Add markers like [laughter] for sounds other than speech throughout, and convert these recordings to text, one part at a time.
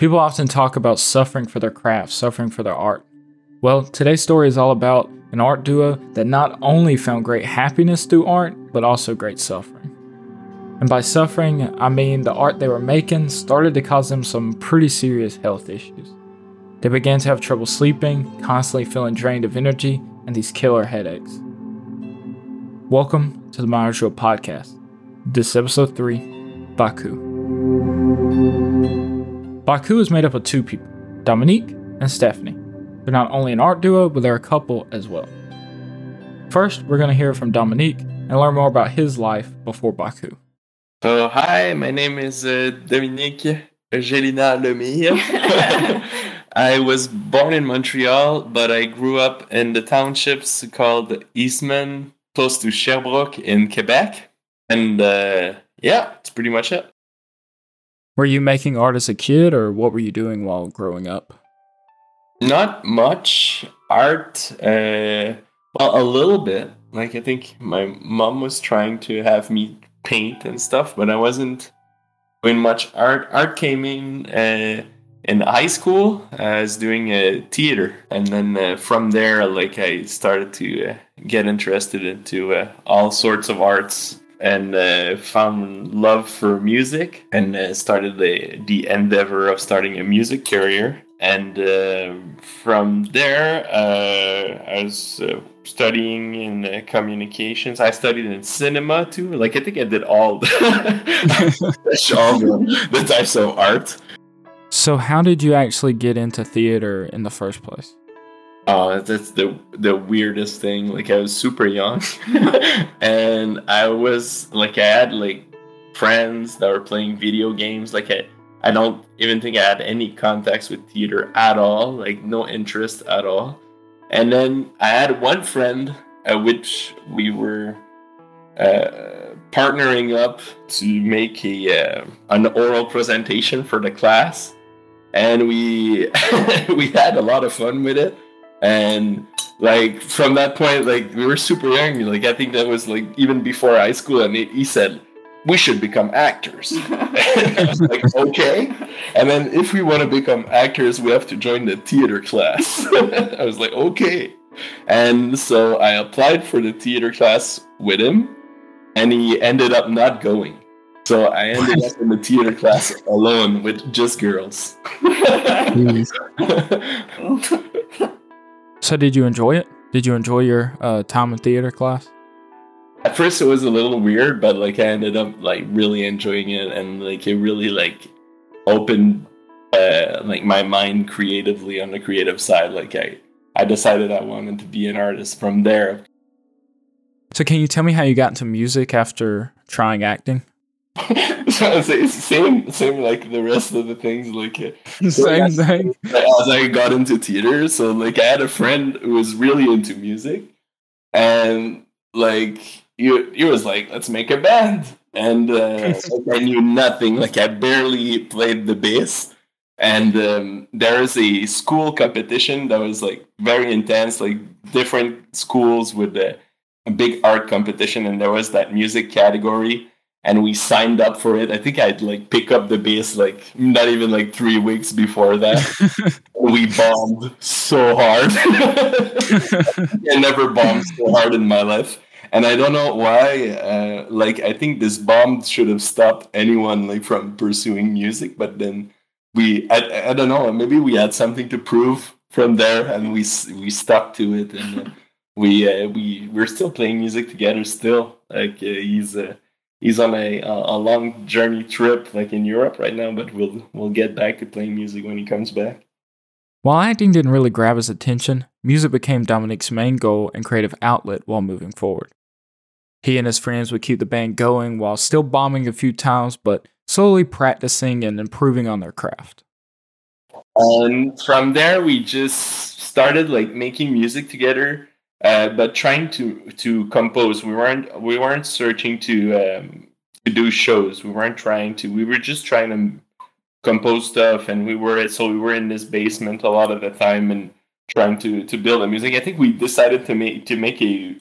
People often talk about suffering for their craft, suffering for their art. Well, today's story is all about an art duo that not only found great happiness through art, but also great suffering. And by suffering, I mean the art they were making started to cause them some pretty serious health issues. They began to have trouble sleeping, constantly feeling drained of energy, and these killer headaches. Welcome to the Myers Show podcast. This is episode 3 Baku. Baku is made up of two people, Dominique and Stephanie. They're not only an art duo, but they're a couple as well. First, we're going to hear from Dominique and learn more about his life before Baku. So, hi, my name is uh, Dominique Gelina Lemire. [laughs] I was born in Montreal, but I grew up in the townships called Eastman, close to Sherbrooke in Quebec. And uh, yeah, that's pretty much it. Were you making art as a kid, or what were you doing while growing up? Not much art. Uh, well, a little bit. Like I think my mom was trying to have me paint and stuff, but I wasn't doing much art. Art came in uh, in high school. I was doing a theater, and then uh, from there, like I started to uh, get interested into uh, all sorts of arts and uh, found love for music and uh, started the, the endeavor of starting a music career. And uh, from there, uh, I was uh, studying in uh, communications. I studied in cinema too. Like I think I did all the, [laughs] all the, the types of art. So, how did you actually get into theater in the first place? Oh, that's the the weirdest thing. Like I was super young, [laughs] and I was like I had like friends that were playing video games. Like I, I don't even think I had any contacts with theater at all. Like no interest at all. And then I had one friend, uh, which we were uh, partnering up to make a uh, an oral presentation for the class, and we [laughs] we had a lot of fun with it and like from that point like we were super young. Like i think that was like even before high school and he said we should become actors. I was [laughs] [laughs] like okay. And then if we want to become actors we have to join the theater class. [laughs] I was like okay. And so i applied for the theater class with him and he ended up not going. So i ended up in the theater class alone with just girls So, did you enjoy it? Did you enjoy your uh, time in theater class? At first, it was a little weird, but like I ended up like really enjoying it, and like it really like opened uh, like my mind creatively on the creative side. Like I, I decided I wanted to be an artist from there. So, can you tell me how you got into music after trying acting? [laughs] so same, same like the rest of the things. Like uh, same thing. As I got into theater, so like I had a friend who was really into music, and like you, he was like, "Let's make a band." And uh, [laughs] I knew nothing. Like I barely played the bass. And um, there is a school competition that was like very intense. Like different schools with a, a big art competition, and there was that music category and we signed up for it. I think I'd like pick up the bass like not even like three weeks before that. [laughs] we bombed so hard. [laughs] I never bombed so hard in my life. And I don't know why. Uh, like I think this bomb should have stopped anyone like from pursuing music, but then we I, I don't know. Maybe we had something to prove from there, and we we stuck to it, and uh, we uh, we we're still playing music together. Still, like uh, he's uh, he's on a a long journey trip like in Europe right now, but we'll we'll get back to playing music when he comes back. While acting didn't really grab his attention, music became Dominique's main goal and creative outlet while moving forward. He and his friends would keep the band going while still bombing a few times, but slowly practicing and improving on their craft. And from there, we just started like making music together uh, but trying to to compose we weren't we weren't searching to um, to do shows. We weren't trying to we were just trying to compose stuff and we were so we were in this basement a lot of the time and trying to to build a music. I think we decided to make to make a,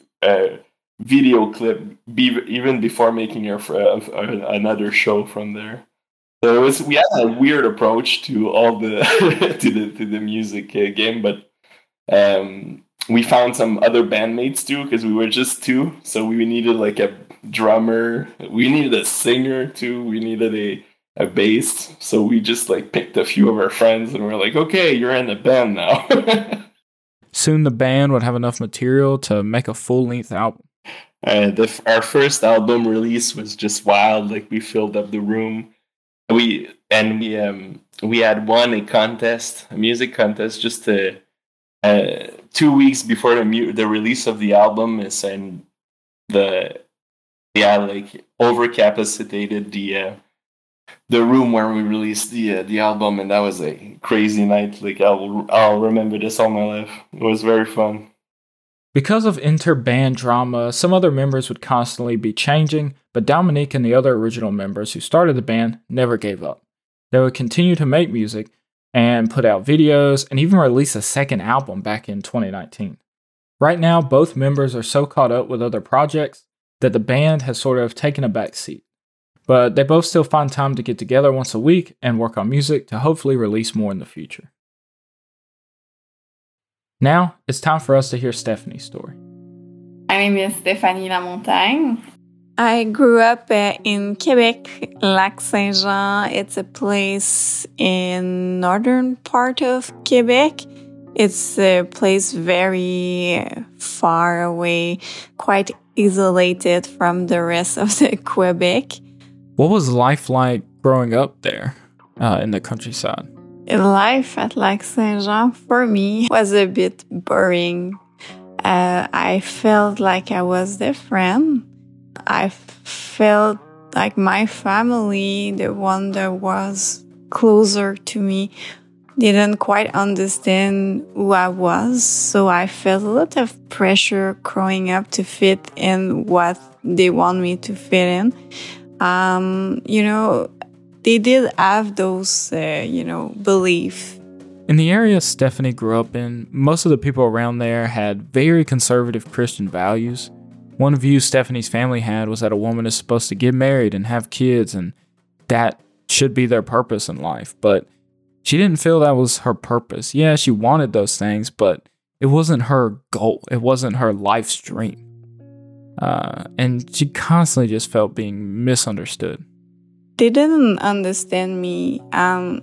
video clip be, even before making our uh, another show from there. So it was we had a weird approach to all the [laughs] to the to the music uh, game, but um, we found some other bandmates too because we were just two. So we needed like a drummer, we needed a singer too, we needed a a bass. So we just like picked a few of our friends and we're like, okay, you're in the band now. [laughs] Soon the band would have enough material to make a full length album. Uh, the, our first album release was just wild. Like we filled up the room. We and we um we had won a contest, a music contest, just to uh, two weeks before the the release of the album is and the yeah like overcapacitated the uh, the room where we released the uh, the album and that was a crazy night. Like I'll I'll remember this all my life. It was very fun. Because of inter-band drama some other members would constantly be changing but Dominique and the other original members who started the band never gave up. They would continue to make music and put out videos and even release a second album back in 2019. Right now, both members are so caught up with other projects that the band has sort of taken a back seat. But they both still find time to get together once a week and work on music to hopefully release more in the future. Now, it's time for us to hear Stephanie's story. My name is Stephanie Lamontagne. I grew up uh, in Quebec, Lac Saint Jean. It's a place in northern part of Quebec. It's a place very far away, quite isolated from the rest of the [laughs] Quebec. What was life like growing up there uh, in the countryside? Life at Lac Saint Jean for me was a bit boring. Uh, I felt like I was different I felt like my family, the one that was closer to me, didn't quite understand who I was. So I felt a lot of pressure growing up to fit in what they want me to fit in. Um, you know, they did have those, uh, you know, beliefs. In the area Stephanie grew up in, most of the people around there had very conservative Christian values. One view Stephanie's family had was that a woman is supposed to get married and have kids, and that should be their purpose in life. But she didn't feel that was her purpose. Yeah, she wanted those things, but it wasn't her goal, it wasn't her life's dream. Uh, and she constantly just felt being misunderstood. They didn't understand me. Um,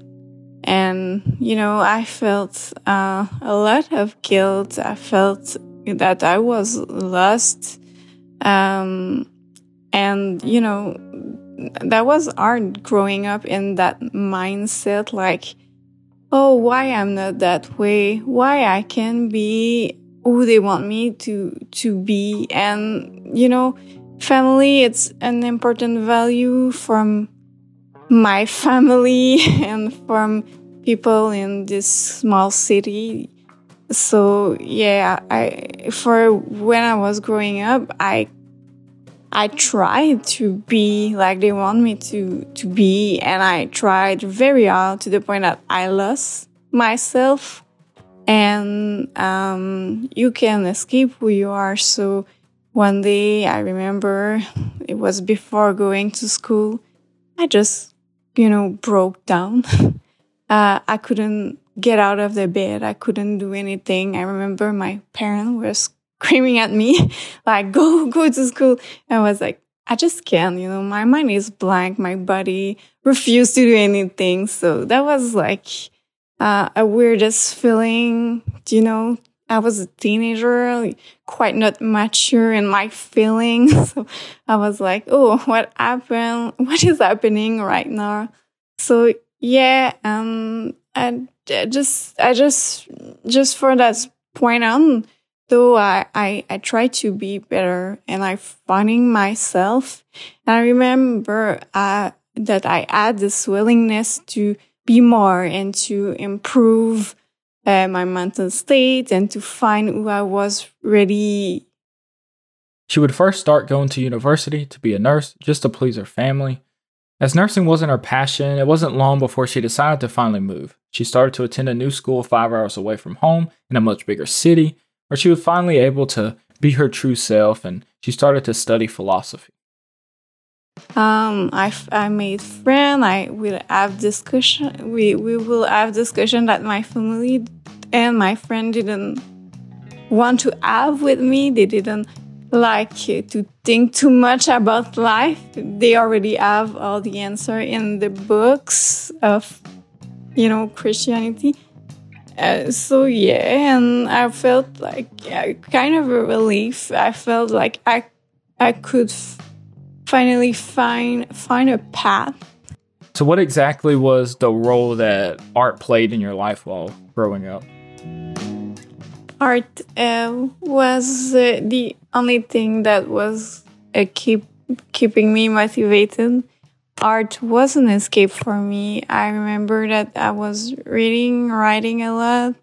and, you know, I felt uh, a lot of guilt. I felt that I was lost um, and, you know, that was hard growing up in that mindset like, oh, why I'm not that way, why I can be who they want me to, to be. And, you know, family, it's an important value from my family [laughs] and from people in this small city so yeah i for when i was growing up i i tried to be like they want me to to be and i tried very hard to the point that i lost myself. And um, you can escape who you are. So one day i remember it was before going to school i just you know broke down. [laughs] Uh, i couldn't get out of the bed. I couldn't do anything. I remember my parents were [laughs] screaming at me, [laughs] like, go, go to school. I was like, I just can't, you know, my mind is blank. My body refused to do anything. So that was like, uh, a weirdest feeling, you know, I was a teenager, quite not mature in my feelings. [laughs] So I was like, oh, what happened? What is happening right now? So yeah, um, and just I just just for that point on, though I, I I try to be better and I finding myself. And I remember uh, that I had this willingness to be more and to improve uh, my mental state and to find who I was really. She would first start going to university to be a nurse just to please her family. As nursing wasn't her passion, it wasn't long before she decided to finally move. She started to attend a new school five hours away from home in a much bigger city, where she was finally able to be her true self and she started to study philosophy. Um, I, I made friends. I will have discussion. We we will have discussion that my family and my friend didn't want to have with me. They didn't like to think too much about life. They already have all the answer in the books of, you know, Christianity. Uh, so yeah, and I felt like kind of a relief. I felt like I I could finally find find a path. So, what exactly was the role that art played in your life while growing up? Art uh, was uh, the only thing that was uh, keep keeping me motivated. Art was an escape for me. I remember that I was reading, writing a lot.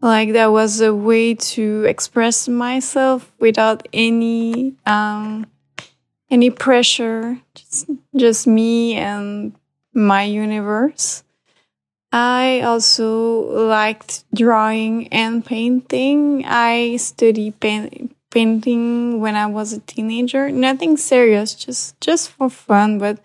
Like that was a way to express myself without any um, any pressure, just, just me and my universe. I also liked drawing and painting. I studied paint, painting when I was a teenager. Nothing serious, just just for fun. But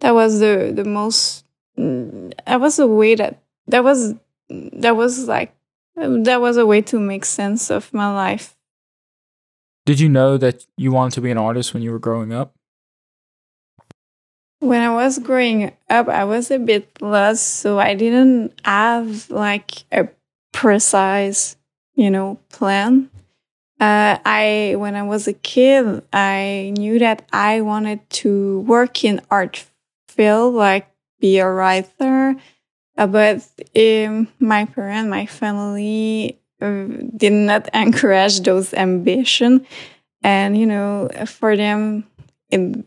that was the the most. Mm, that was a way that that was that was like that was a way to make sense of my life. Did you know that you wanted to be an artist when you were growing up? When I was growing up, I was a bit lost, so I didn't have like a precise, you know, plan. Uh, I when I was a kid, I knew that I wanted to work in art field, like be a writer. Uh, but um, my parent, my family uh, did not [laughs] encourage those ambition, and you know, for them, it,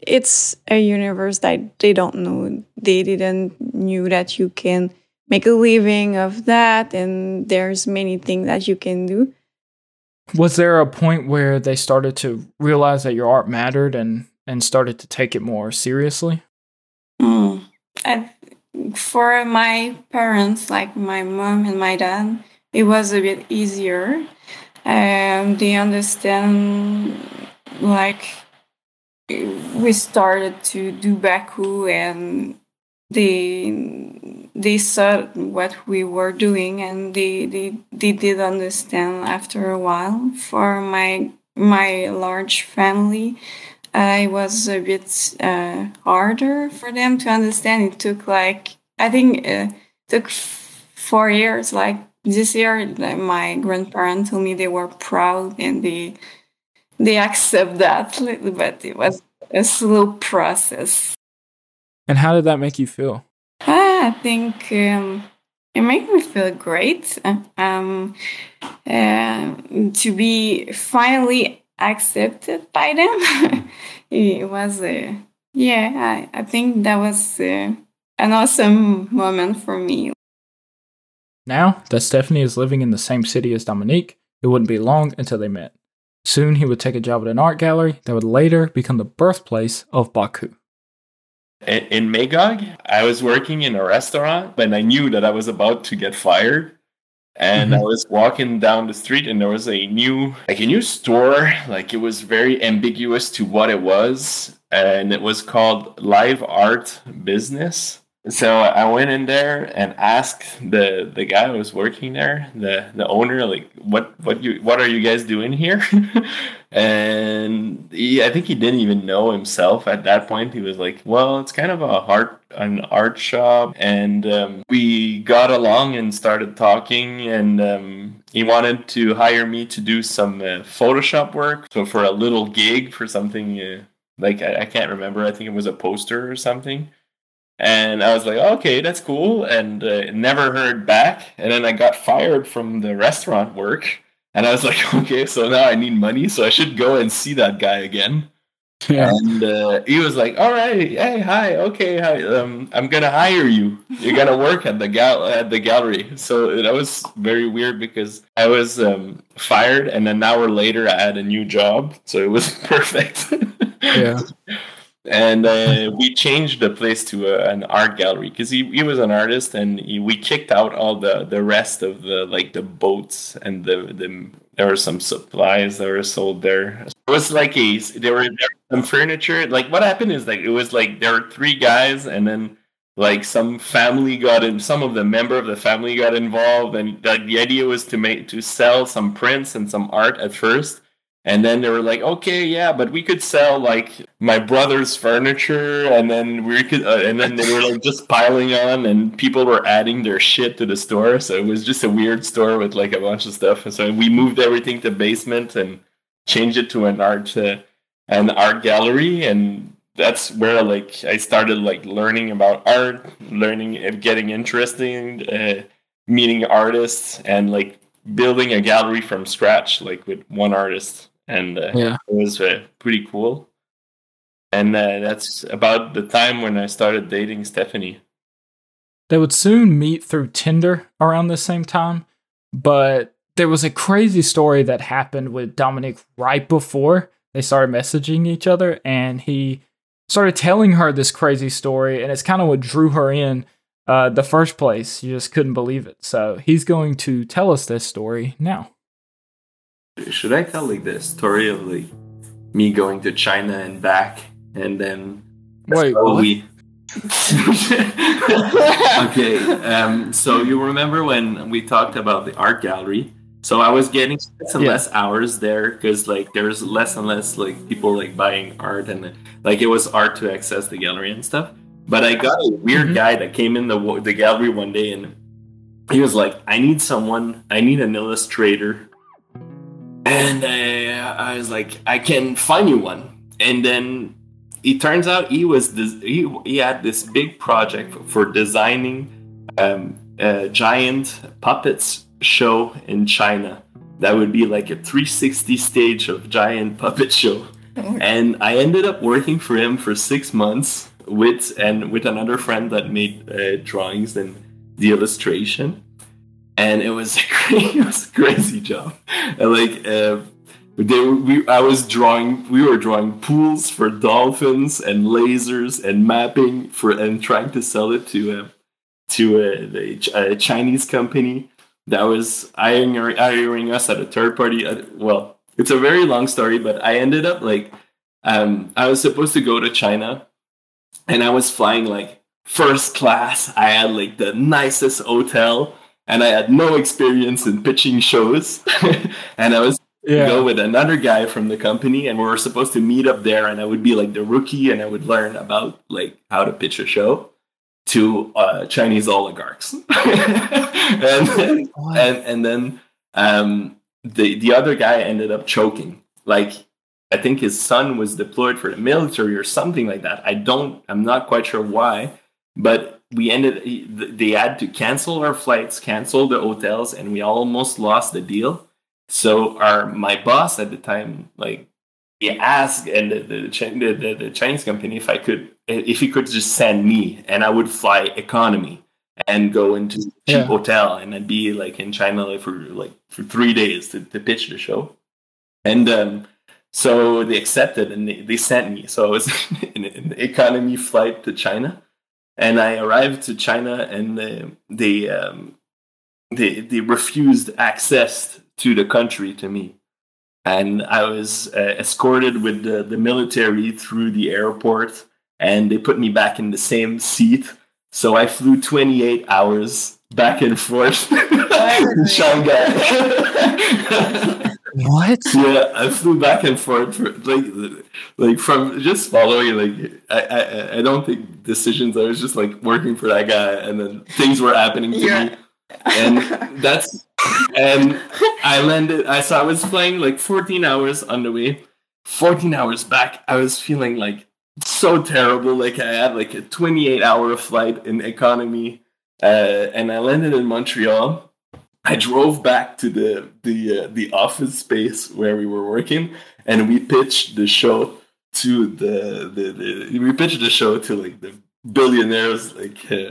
it's a universe that they don't know. They didn't knew that you can make a living of that, and there's many things that you can do. Was there a point where they started to realize that your art mattered and and started to take it more seriously? Mm. I, for my parents, like my mom and my dad, it was a bit easier. Um, they understand like we started to do baku and they they saw what we were doing and they they, they did understand after a while for my my large family it was a bit uh, harder for them to understand it took like i think it uh, took four years like this year my grandparents told me they were proud and they they accept that [laughs] bit. It was a slow process. And how did that make you feel? Ah, I think um, it made me feel great um, uh, to be finally accepted by them. [laughs] it was, uh, yeah, I, I think that was uh, an awesome moment for me. Now that Stephanie is living in the same city as Dominique, it wouldn't be long until they met. Soon he would take a job at an art gallery that would later become the birthplace of Baku. In Magog, I was working in a restaurant and I knew that I was about to get fired. And mm-hmm. I was walking down the street and there was a new like a new store, like it was very ambiguous to what it was. And it was called Live Art Business. So I went in there and asked the the guy who was working there, the the owner, like, what what you what are you guys doing here? [laughs] and he, I think he didn't even know himself at that point. He was like, well, it's kind of a art an art shop, and um, we got along and started talking, and um, he wanted to hire me to do some uh, Photoshop work, so for a little gig for something. Uh, like I, I can't remember. I think it was a poster or something and I was like, okay, that's cool. And uh, never heard back. And then I got fired from the restaurant work. And I was like, [laughs] okay, so now I need money. So I should go and see that guy again. Yeah. And uh, he was like, all right, hey, hi, okay, hi, um, I'm going to hire you. You're to work at the, gal- at the gallery. So that was very weird because I was um, fired. And an hour later, I had a new job. So it was [laughs] perfect. yeah and uh, we changed the place to a, an art gallery because he, he was an artist and he, we kicked out all the the rest of the like the boats and the the there were some supplies that were sold there. It was like a there were, some furniture. Like what happened is like it was like there were three guys, and then like some family got in. Some of the member of the family got involved, and the, the idea was to make to sell some prints and some art at first. And then they were like, okay, yeah, but we could sell like my brother's furniture, and then we could, uh, and then they were like just piling on, and people were adding their shit to the store. So it was just a weird store with like a bunch of stuff. And so we moved everything to basement and changed it to an art, uh, an art gallery, and that's where like I started like learning about art, learning and getting interested, uh, meeting artists, and like building a gallery from scratch, like with one artist and uh, Yeah. it was uh, pretty cool. And uh, that's about the time when I started dating Stephanie. They would soon meet through Tinder around the same time, but there was a crazy story that happened with Dominic right before they started messaging each other, and he started telling her this crazy story, and it's kind of what drew her in uh, the first place. You just couldn't believe it. So he's going to tell us this story now. Should I tell like the story of like me going to China and back, and then Wait, what? we. [laughs] okay, um, so you remember when we talked about the art gallery? So I was getting less and Yeah. less hours there because like there's less and less like people like buying art and like it was art to access the gallery and stuff. But I got a weird Mhm. guy that came in the the gallery one day and he was like, "I need someone. I need an illustrator." And I, I was like, "I can find you one." And then it turns out he was this, he, he had this big project for designing um, a giant puppets show in China. That would be like a 360 stage of giant puppet show. [laughs] And I ended up working for him for six months with and with another friend that made uh, drawings and the illustration. And it was [laughs] a crazy, it was a crazy job. And like uh, they we, I was drawing, we were drawing pools for dolphins and lasers and mapping for and trying to sell it to uh, to uh, the a Chinese company that was hiring, hiring us at a third party. Uh, well, it's a very long story, but I ended up like um, I was supposed to go to China, and I was flying like first class. I had like the nicest hotel, and I had no experience in pitching shows, [laughs] and I was Yeah. go with another guy from the company and we were supposed to meet up there and i would be like the rookie and i would learn about like how to pitch a show to uh, chinese oligarchs. [laughs] And, and and then um, the the other guy ended up choking. Like i think his son was deployed for the military or something like that. I don't i'm not quite sure why but we ended they had to cancel our flights cancel the hotels and we almost lost the deal so our my boss at the time, like he asked and the the, the, the, Chinese company if I could if he could just send me and I would fly economy and go into cheap Yeah. hotel and I'd be like in China like, for like for three days to, to pitch the show. And um so they accepted and they, they sent me. So I was [laughs] in an economy flight to China. And I arrived to China and uh, they um, they they refused access to the country to me. And i was uh, escorted with the, the military through the airport and they put me back in the same seat. So i flew 28 hours back and forth [laughs] in shanghai [laughs] What? [laughs] yeah, I flew back and forth for like like from just following like I, I I don't think decisions. I was just like working for that guy, and then things were happening to Yeah. me, and that's and I landed. I saw I was flying like 14 hours on the way, 14 hours back. I was feeling like so terrible. Like I had like a 28 hour flight in economy, uh, and I landed in Montreal. [laughs] I drove back to the the uh, the office space where we were working, and we pitched the show to the the, the we pitched the show to like the billionaires like uh,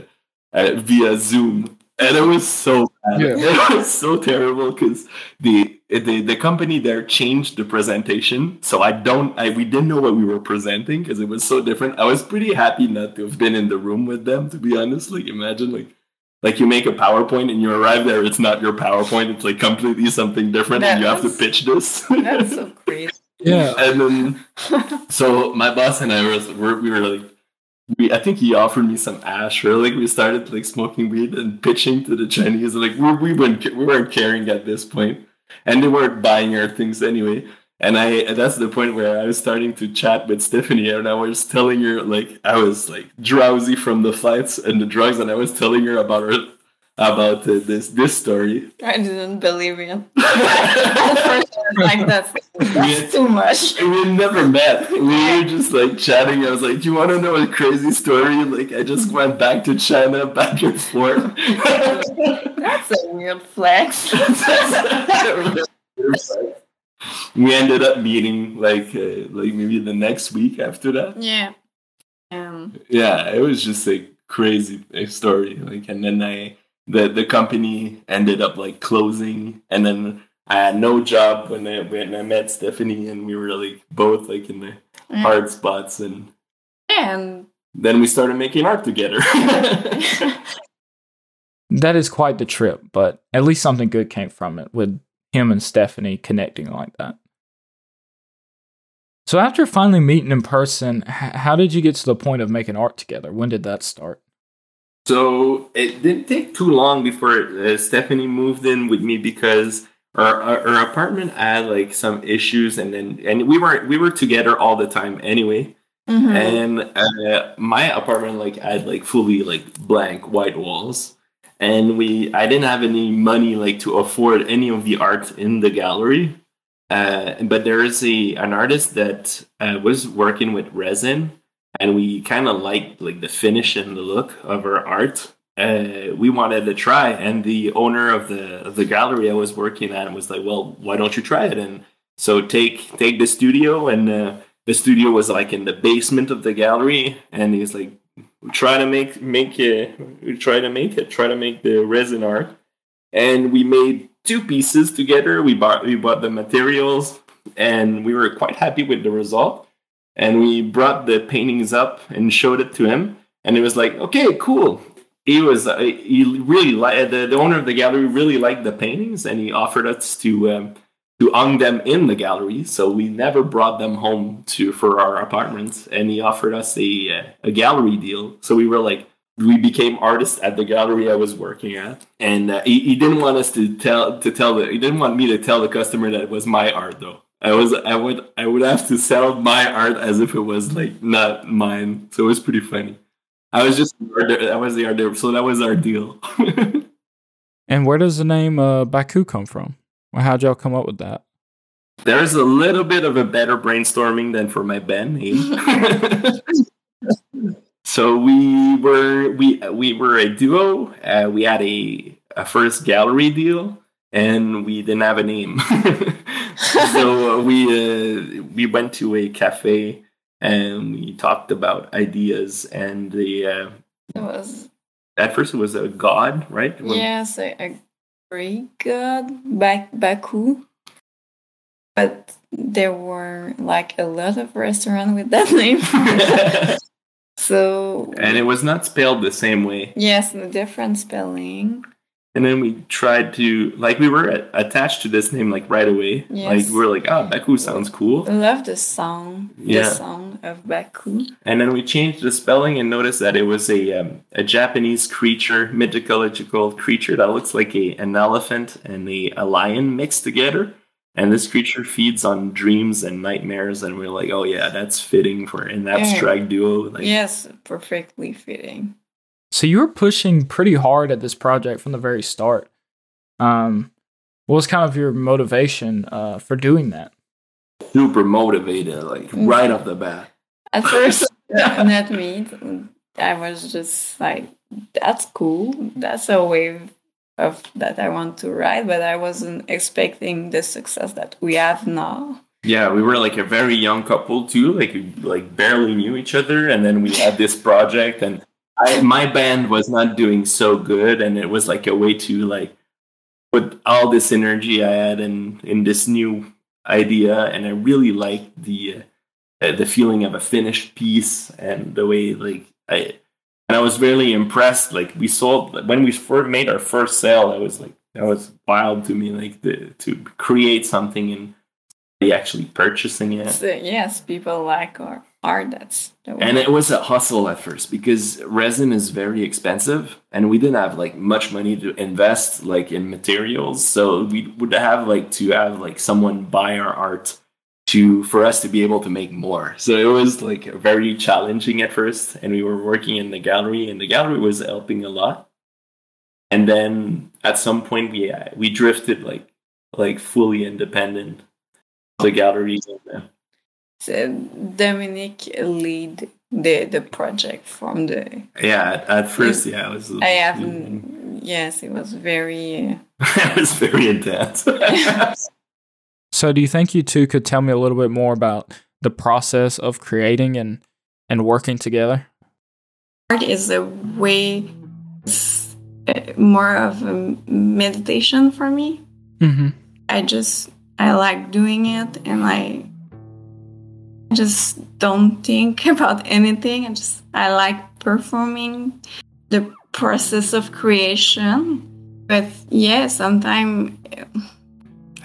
uh, via Zoom, and it was so bad. Yeah. [laughs] It was so terrible because the the the company there changed the presentation, so I don't I we didn't know what we were presenting because it was so different. I was pretty happy not to have been in the room with them, to be honest. Like imagine like like you make a PowerPoint and you arrive there, it's not your PowerPoint, it's like completely something different, and you have to pitch this. [laughs] [laughs] That's so crazy. Yeah. and then so my boss and I were, were we were like we I think he offered me some ash or like we started like smoking weed and pitching to the Chinese like we we weren't we weren't caring at this point and they weren't buying our things anyway and I that's the point where I was starting to chat with Stephanie and I was telling her like I was like drowsy from the flights and the drugs and I was telling her about her about uh, this this story I didn't believe it. [laughs] At first, I was like, that's, that's [laughs] too much. we never met. We were just like chatting. I was like, "Do you want to know a crazy story?" Like, I just went back to China, back and forth. [laughs] That's a weird flex. We ended up meeting like uh, like maybe the next week after that. yeah. Um, Yeah, it was just a crazy story. Like, and then I the the company ended up like closing, and then I had no job when I when I met Stephanie, and we were like both like in the Yeah. hard spots, and and then we started making art together. [laughs] [laughs] That is quite the trip, but at least something good came from it with him and Stephanie connecting like that. So after finally meeting in person, how did you get to the point of making art together? When did that start? so it didn't take too long before uh, Stephanie moved in with me because our, our our apartment had like some issues, and then and we were we were together all the time anyway. mhm. and uh, my apartment like had like fully like blank white walls and we i didn't have any money like to afford any of the art in the gallery. Uh, but there is a an artist that uh, was working with resin and we kind of liked like the finish and the look of her art. Uh, we wanted to try and the owner of the of the gallery i was working at was like well why don't you try it? And so take take the studio and uh, the studio was like in the basement of the gallery and he's like try to make make it We try to make it try to make the resin art. And we made two pieces together. We bought we bought the materials and we were quite happy with the result. And we brought the paintings up and showed it to him. And it was like okay cool. He was uh, he really liked the, the owner of the gallery really liked the paintings and he offered us to um, to hung them in the gallery. So we never brought them home to for our apartments, and he offered us a uh, a gallery deal. So we were like, we became artists at the gallery I was working at, and uh, he, he didn't want us to tell to tell the he didn't want me to tell the customer that it was my art though. I was I would I would have to sell my art as if it was like not mine. So it was pretty funny. I was just I was the art director, so that was our deal. [laughs] And where does the name uh, Baku come from? Well, how'd y'all come up with that? There's a little bit of a better brainstorming than for my band name. [laughs] so we were we we were a duo. Uh, we had a, a first gallery deal, and we didn't have a name. [laughs] so uh, we uh, we went to a cafe and we talked about ideas. And the uh, it was at first it was a god, right? yes, a, a Greek good Bak- Baku. But there were like a lot of restaurants with that [laughs] name. [laughs] so and it was not spelled the same way. yes, a different spelling. And then we tried to like we were attached to this name like right away. Yes. Like we were like, oh, Baku sounds cool. I love the song, Yeah. the song of Baku. And then we changed the spelling and noticed that it was a um, a Japanese creature, mythological creature that looks like a an elephant and a, a lion mixed together. And this creature feeds on dreams and nightmares, and we're like, oh yeah, that's fitting for an abstract duo. Like, yes, perfectly fitting. So you were pushing pretty hard at this project from the very start. Um, what was kind of your motivation uh, for doing that? super motivated, like Mm. right off the bat. At first, [laughs] not me. I was just like, "That's cool. That's a wave of that I want to ride," but I wasn't expecting the success that we have now. Yeah, we were like a very young couple too. Like like barely knew each other, and then we had this project, and I my band was not doing so good, and it was like a way to like put all this energy I had in in this new idea, and I really liked the uh, the feeling of a finished piece and the way like I and I was really impressed. Like we sold when we first made our first sale, I was like that was wild to me. Like the, to create something and actually purchasing it. So, yes, people like our art. That's and it was a hustle at first because resin is very expensive, and we didn't have like much money to invest like in materials. So we would have like to have like someone buy our art to for us to be able to make more. So it was like very challenging at first, and we were working in the gallery, and the gallery was helping a lot. And then at some point, we uh, we drifted like like fully independent. The gallery. So Dominic lead the the project from the. Yeah, at, at first, yeah, it was. I have. Yes, it was very. [laughs] it was very intense. [laughs] So, do you think you two could tell me a little bit more about the process of creating and and working together? Art is a way uh, more of a meditation for me. Mm-hmm. I just I like doing it, and I just don't think [laughs] about anything. I just I like performing the process of creation. But yeah, sometimes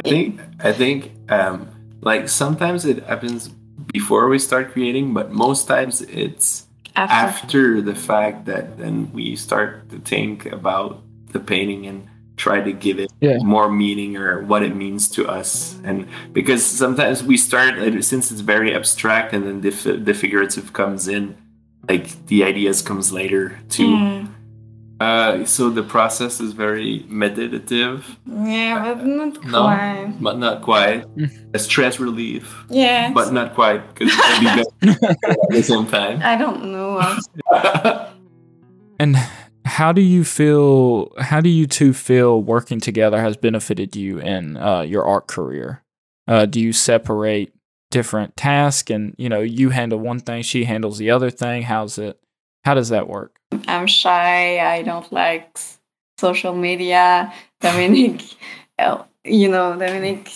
I think I think um, like sometimes it happens before we start creating, but most times it's after. after the fact that then we start to think about the painting and try to give it yeah. more meaning or what it means to us and because sometimes we start since it's very abstract and then the, the figurative comes in like the ideas comes later too mm. Uh, so the process is very meditative. Yeah, but not no, quite. But not quite. A stress relief. Yeah. But not quite because it be [laughs] better at the same time. I don't know. [laughs] [laughs] and how do you feel? How do you two feel working together has benefited you in uh, your art career? Uh, do you separate different tasks, and you know, you handle one thing, she handles the other thing? How's it? How does that work? I'm shy. I don't like social media. [laughs] Dominic, you know, Dominic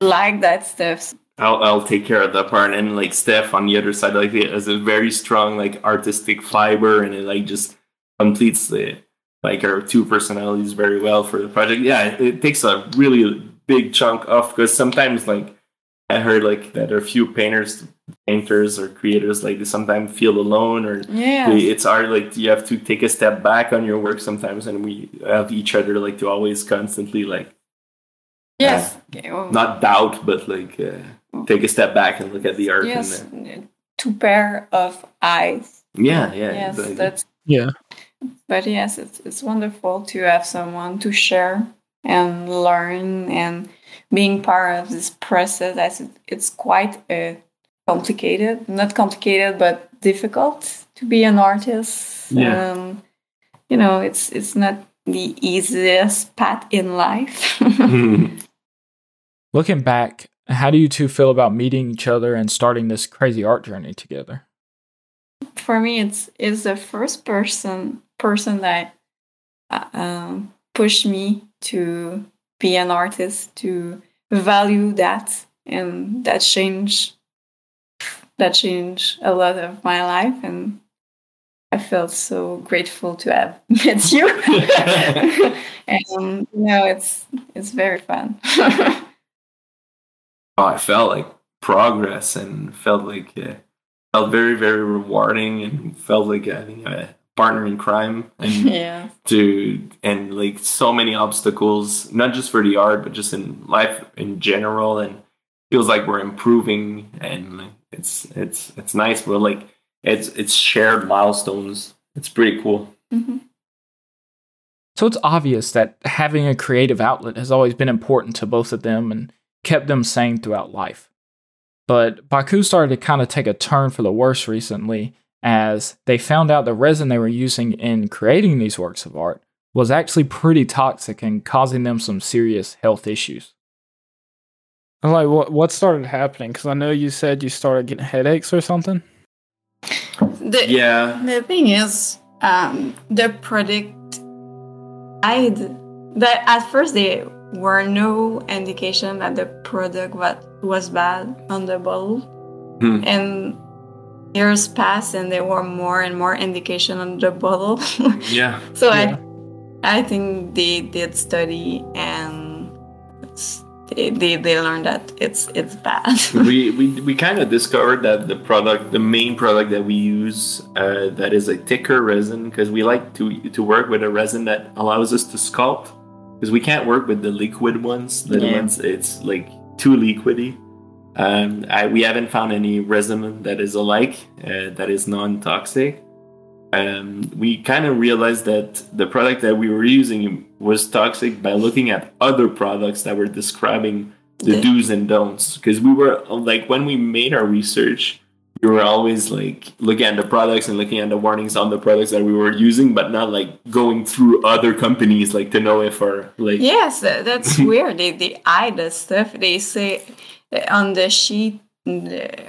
like that stuff. I'll, I'll take care of that part. And like Steph on the other side, like it has a very strong like artistic fiber, and it like just completes the like our two personalities very well for the project. Yeah, it, it takes a really big chunk off because sometimes like I heard like that a few painters, painters or creators like they sometimes feel alone or yeah, it's hard. Like you have to take a step back on your work sometimes, and we have each other like to always constantly like yes, uh, okay, well, not doubt, but like uh, take a step back and look at the art. Yes, and, uh, two pair of eyes. Yeah, yeah, yes, exactly. that's yeah. But yes, it's it's wonderful to have someone to share and learn and being part of this process as it's quite uh, complicated not complicated but difficult to be an artist. Yeah. Um, you know it's it's not the easiest path in life. [laughs] [laughs] Looking back how do you two feel about meeting each other and starting this crazy art journey together for me it's it's the first person person that uh, um, pushed me to be an artist, to value that, and that changed that changed a lot of my life and I felt so grateful to have [laughs] met you. [laughs] and you know, it's it's very fun. [laughs] oh, I felt like progress and felt like uh, felt very very rewarding and felt like I think I partner in crime and [laughs] yeah. to and like so many obstacles not just for the art but just in life in general and feels like we're improving and it's it's it's nice but like it's it's shared milestones it's pretty cool mm-hmm. so it's obvious that having a creative outlet has always been important to both of them and kept them sane throughout life but baku started to kind of take a turn for the worse recently as they found out the resin they were using in creating these works of art was actually pretty toxic and causing them some serious health issues. Like what what started happening? Because I know you said you started getting headaches or something. The, yeah. The thing is, um, the product, I that at first there were no indication that the product was was bad on the bottle, hmm. and years passed and there were more and more indication on the bottle. [laughs] Yeah. so Yeah. I I think they did study and they, they they learned that it's it's bad. [laughs] we we, we kind of discovered that the product, the main product that we use, uh, that is a thicker resin, because we like to to work with a resin that allows us to sculpt, because we can't work with the liquid ones. The Yeah. ones it's like too liquidy. Um, I, we haven't found any resin that is alike, uh, that is non-toxic. Um, we kind of realized that the product that we were using was toxic by looking at other products that were describing the The- do's and don'ts because we were like when we made our research we were always like looking at the products and looking at the warnings on the products that we were using but not like going through other companies like to know if our like yes, that, that's [laughs] weird. They they hide the stuff. They say uh, on the sheet uh,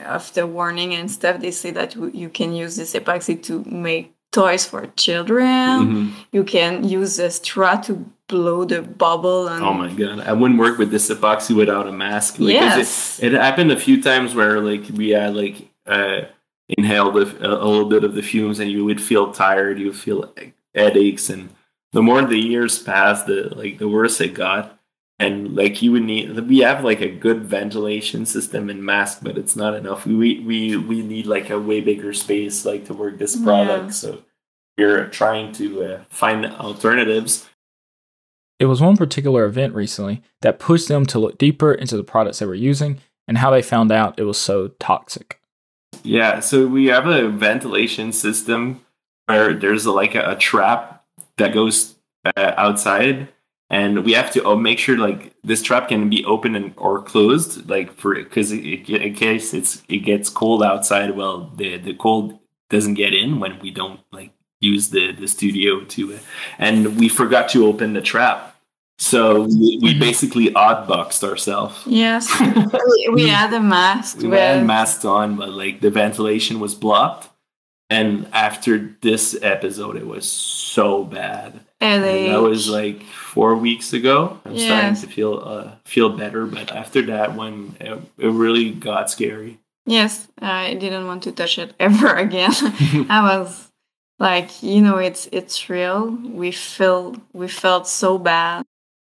of the warning and stuff. They say that you can use this epoxy to make toys for children. Mhm. You can use a straw to blow the bubble. And oh my god i wouldn't work with this epoxy without a mask like, Yes. it, it happened a few times where like we had like uh inhaled a, a little bit of the fumes and you would feel tired you would feel headaches. And the more the years passed the like the worse it got. And like you would need we have like a good ventilation system and mask but it's not enough. We we we need like a way bigger space like to work this product. Yeah. so we're trying to uh, find alternatives. It was one particular event recently that pushed them to look deeper into the products they were using and how they found out it was so toxic. Yeah, so we have a ventilation system where there's a, like a, a trap that goes uh, outside, and we have to uh, make sure like this trap can be open and or closed, like for because in case it's it gets cold outside. Well, the the cold doesn't get in when we don't like use the the studio to, uh, and we forgot to open the trap, so we, we Mhm. basically oddboxed ourselves. Yes, [laughs] we, we had a mask. We with- had masks on, but like the ventilation was blocked. And after this episode, it was so bad. And that was like four weeks ago. I'm Yes. starting to feel uh, feel better, but after that one, it, it really got scary. Yes, I didn't want to touch it ever [laughs] again. I [laughs] was like, you know, it's it's real. We feel we felt so bad.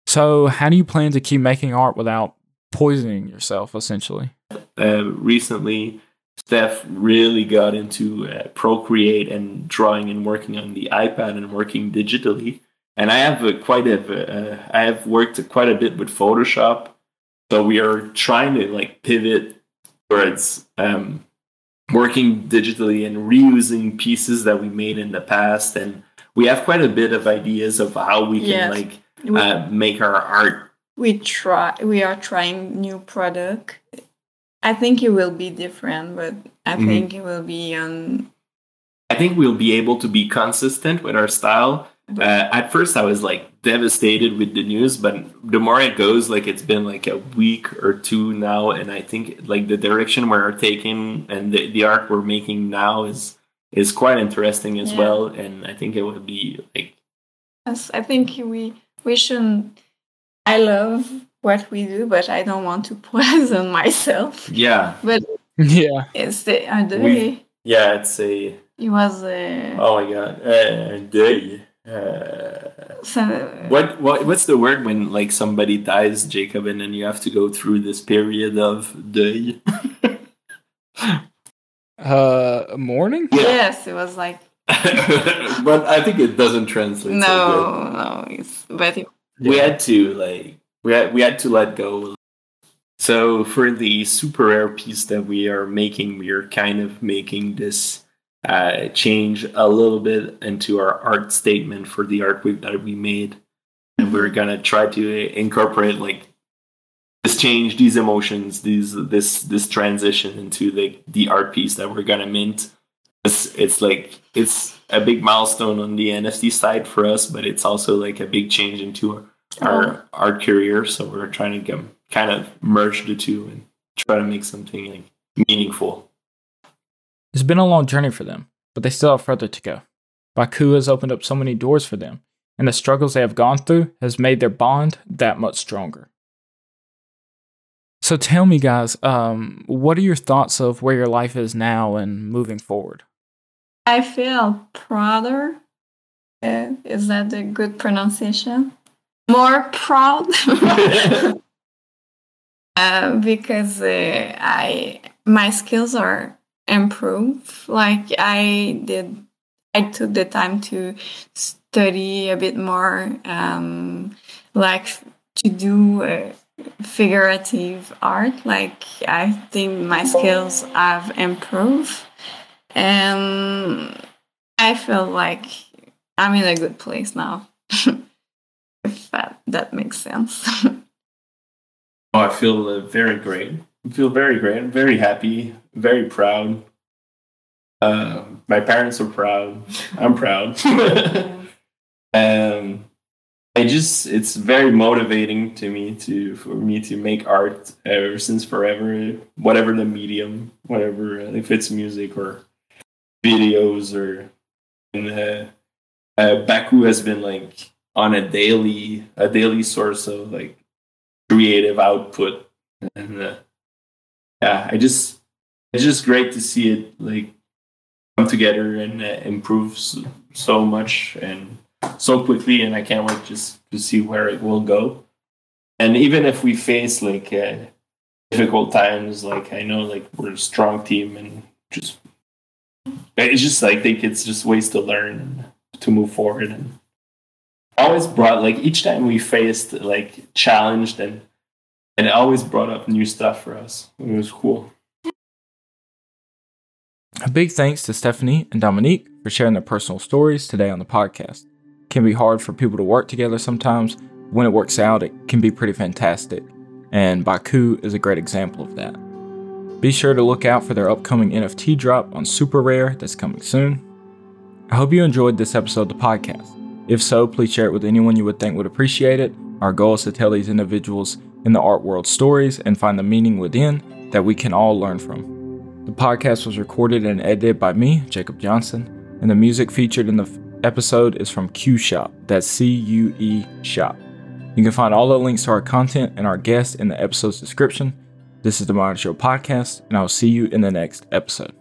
So, how do you plan to keep making art without poisoning yourself, essentially? uh, recently, Steph really got into uh, Procreate and drawing and working on the iPad and working digitally. And I have a, quite a, uh, I have worked quite a bit with Photoshop. So we are trying to like pivot towards um, working digitally and reusing pieces that we made in the past. And we have quite a bit of ideas of how we can Yes. like We, uh, make our art we try. We are trying new product. I think it will be different, but I Mhm. think it will be on. I think we'll be able to be consistent with our style. Uh, at first, I was like devastated with the news, but the more it goes, like it's been like a week or two now, and I think like the direction we're taking and the, the art we're making now is is quite interesting as Yeah. well. And I think it would be like Yes, I think we we shouldn't. I love what we do, but I don't want to [laughs] poison myself. yeah, But [laughs] Yeah. it's the other. We- yeah, it's a It was a. oh my god, uh, day. Uh, so- what what what's the word when like somebody dies, Jacob, and then you have to go through this period of day? [laughs] Uh, mourning? Yes, it was like but I think it doesn't translate. so no, no. It's but it, good. we had to like we had we had to let go. So for the super rare piece that we are making, we are kind of making this uh, change a little bit into our art statement for the art we, that we made, and we're gonna try to incorporate like this change, these emotions, these this this transition into the the art piece that we're gonna mint. It's it's like it's a big milestone on the NFT side for us, but it's also like a big change into our, our art career. So we're trying to get, kind of merge the two and try to make something like meaningful. It's been a long journey for them, but they still have further to go. Baku has opened up so many doors for them, and the struggles they have gone through has made their bond that much stronger. So tell me, guys, um, what are your thoughts of where your life is now and moving forward? I feel prouder. Uh, is that a good pronunciation? More proud. [laughs] uh, because uh, I my skills are improved. Like I did, I took the time to study a bit more. Um, like to do figurative art. Like I think my skills have improved, and I feel like I'm in a good place now. [laughs] if that that makes sense. [laughs] oh, I feel uh, very great. I feel very great. I'm very happy. Very proud. Uh, my parents are proud. I'm proud. [laughs] um, I just it's very motivating to me to for me to make art ever since forever, whatever the medium, whatever if it's music or videos or and uh, uh, Baku has been like on a daily a daily source of like creative output and uh, yeah I just it's just great to see it like come together and uh, improve so, so much and so quickly, and I can't wait just to see where it will go. And even if we face like uh, difficult times, like I know like we're a strong team, and just it's just like I think it's just ways to learn and to move forward. And always brought like each time we faced like challenged and and it always brought up new stuff for us. It was cool. A big thanks to Stephanie and Dominique for sharing their personal stories today on the podcast can be hard for people to work together sometimes. When it works out, it can be pretty fantastic, and Baku is a great example of that. Be sure to look out for their upcoming NFT drop on Super Rare that's coming soon. I hope you enjoyed this episode of the podcast. If so, please share it with anyone you would think would appreciate it. Our goal is to tell these individuals in the art world stories and find the meaning within that we can all learn from. The podcast was recorded and edited by me, Jacob Johnson, and the music featured in the episode is from Cue Shop. That's C U E Shop. You can find all the links to our content and our guests in the episode's description. This is the Modern Show Podcast, and I'll see you in the next episode.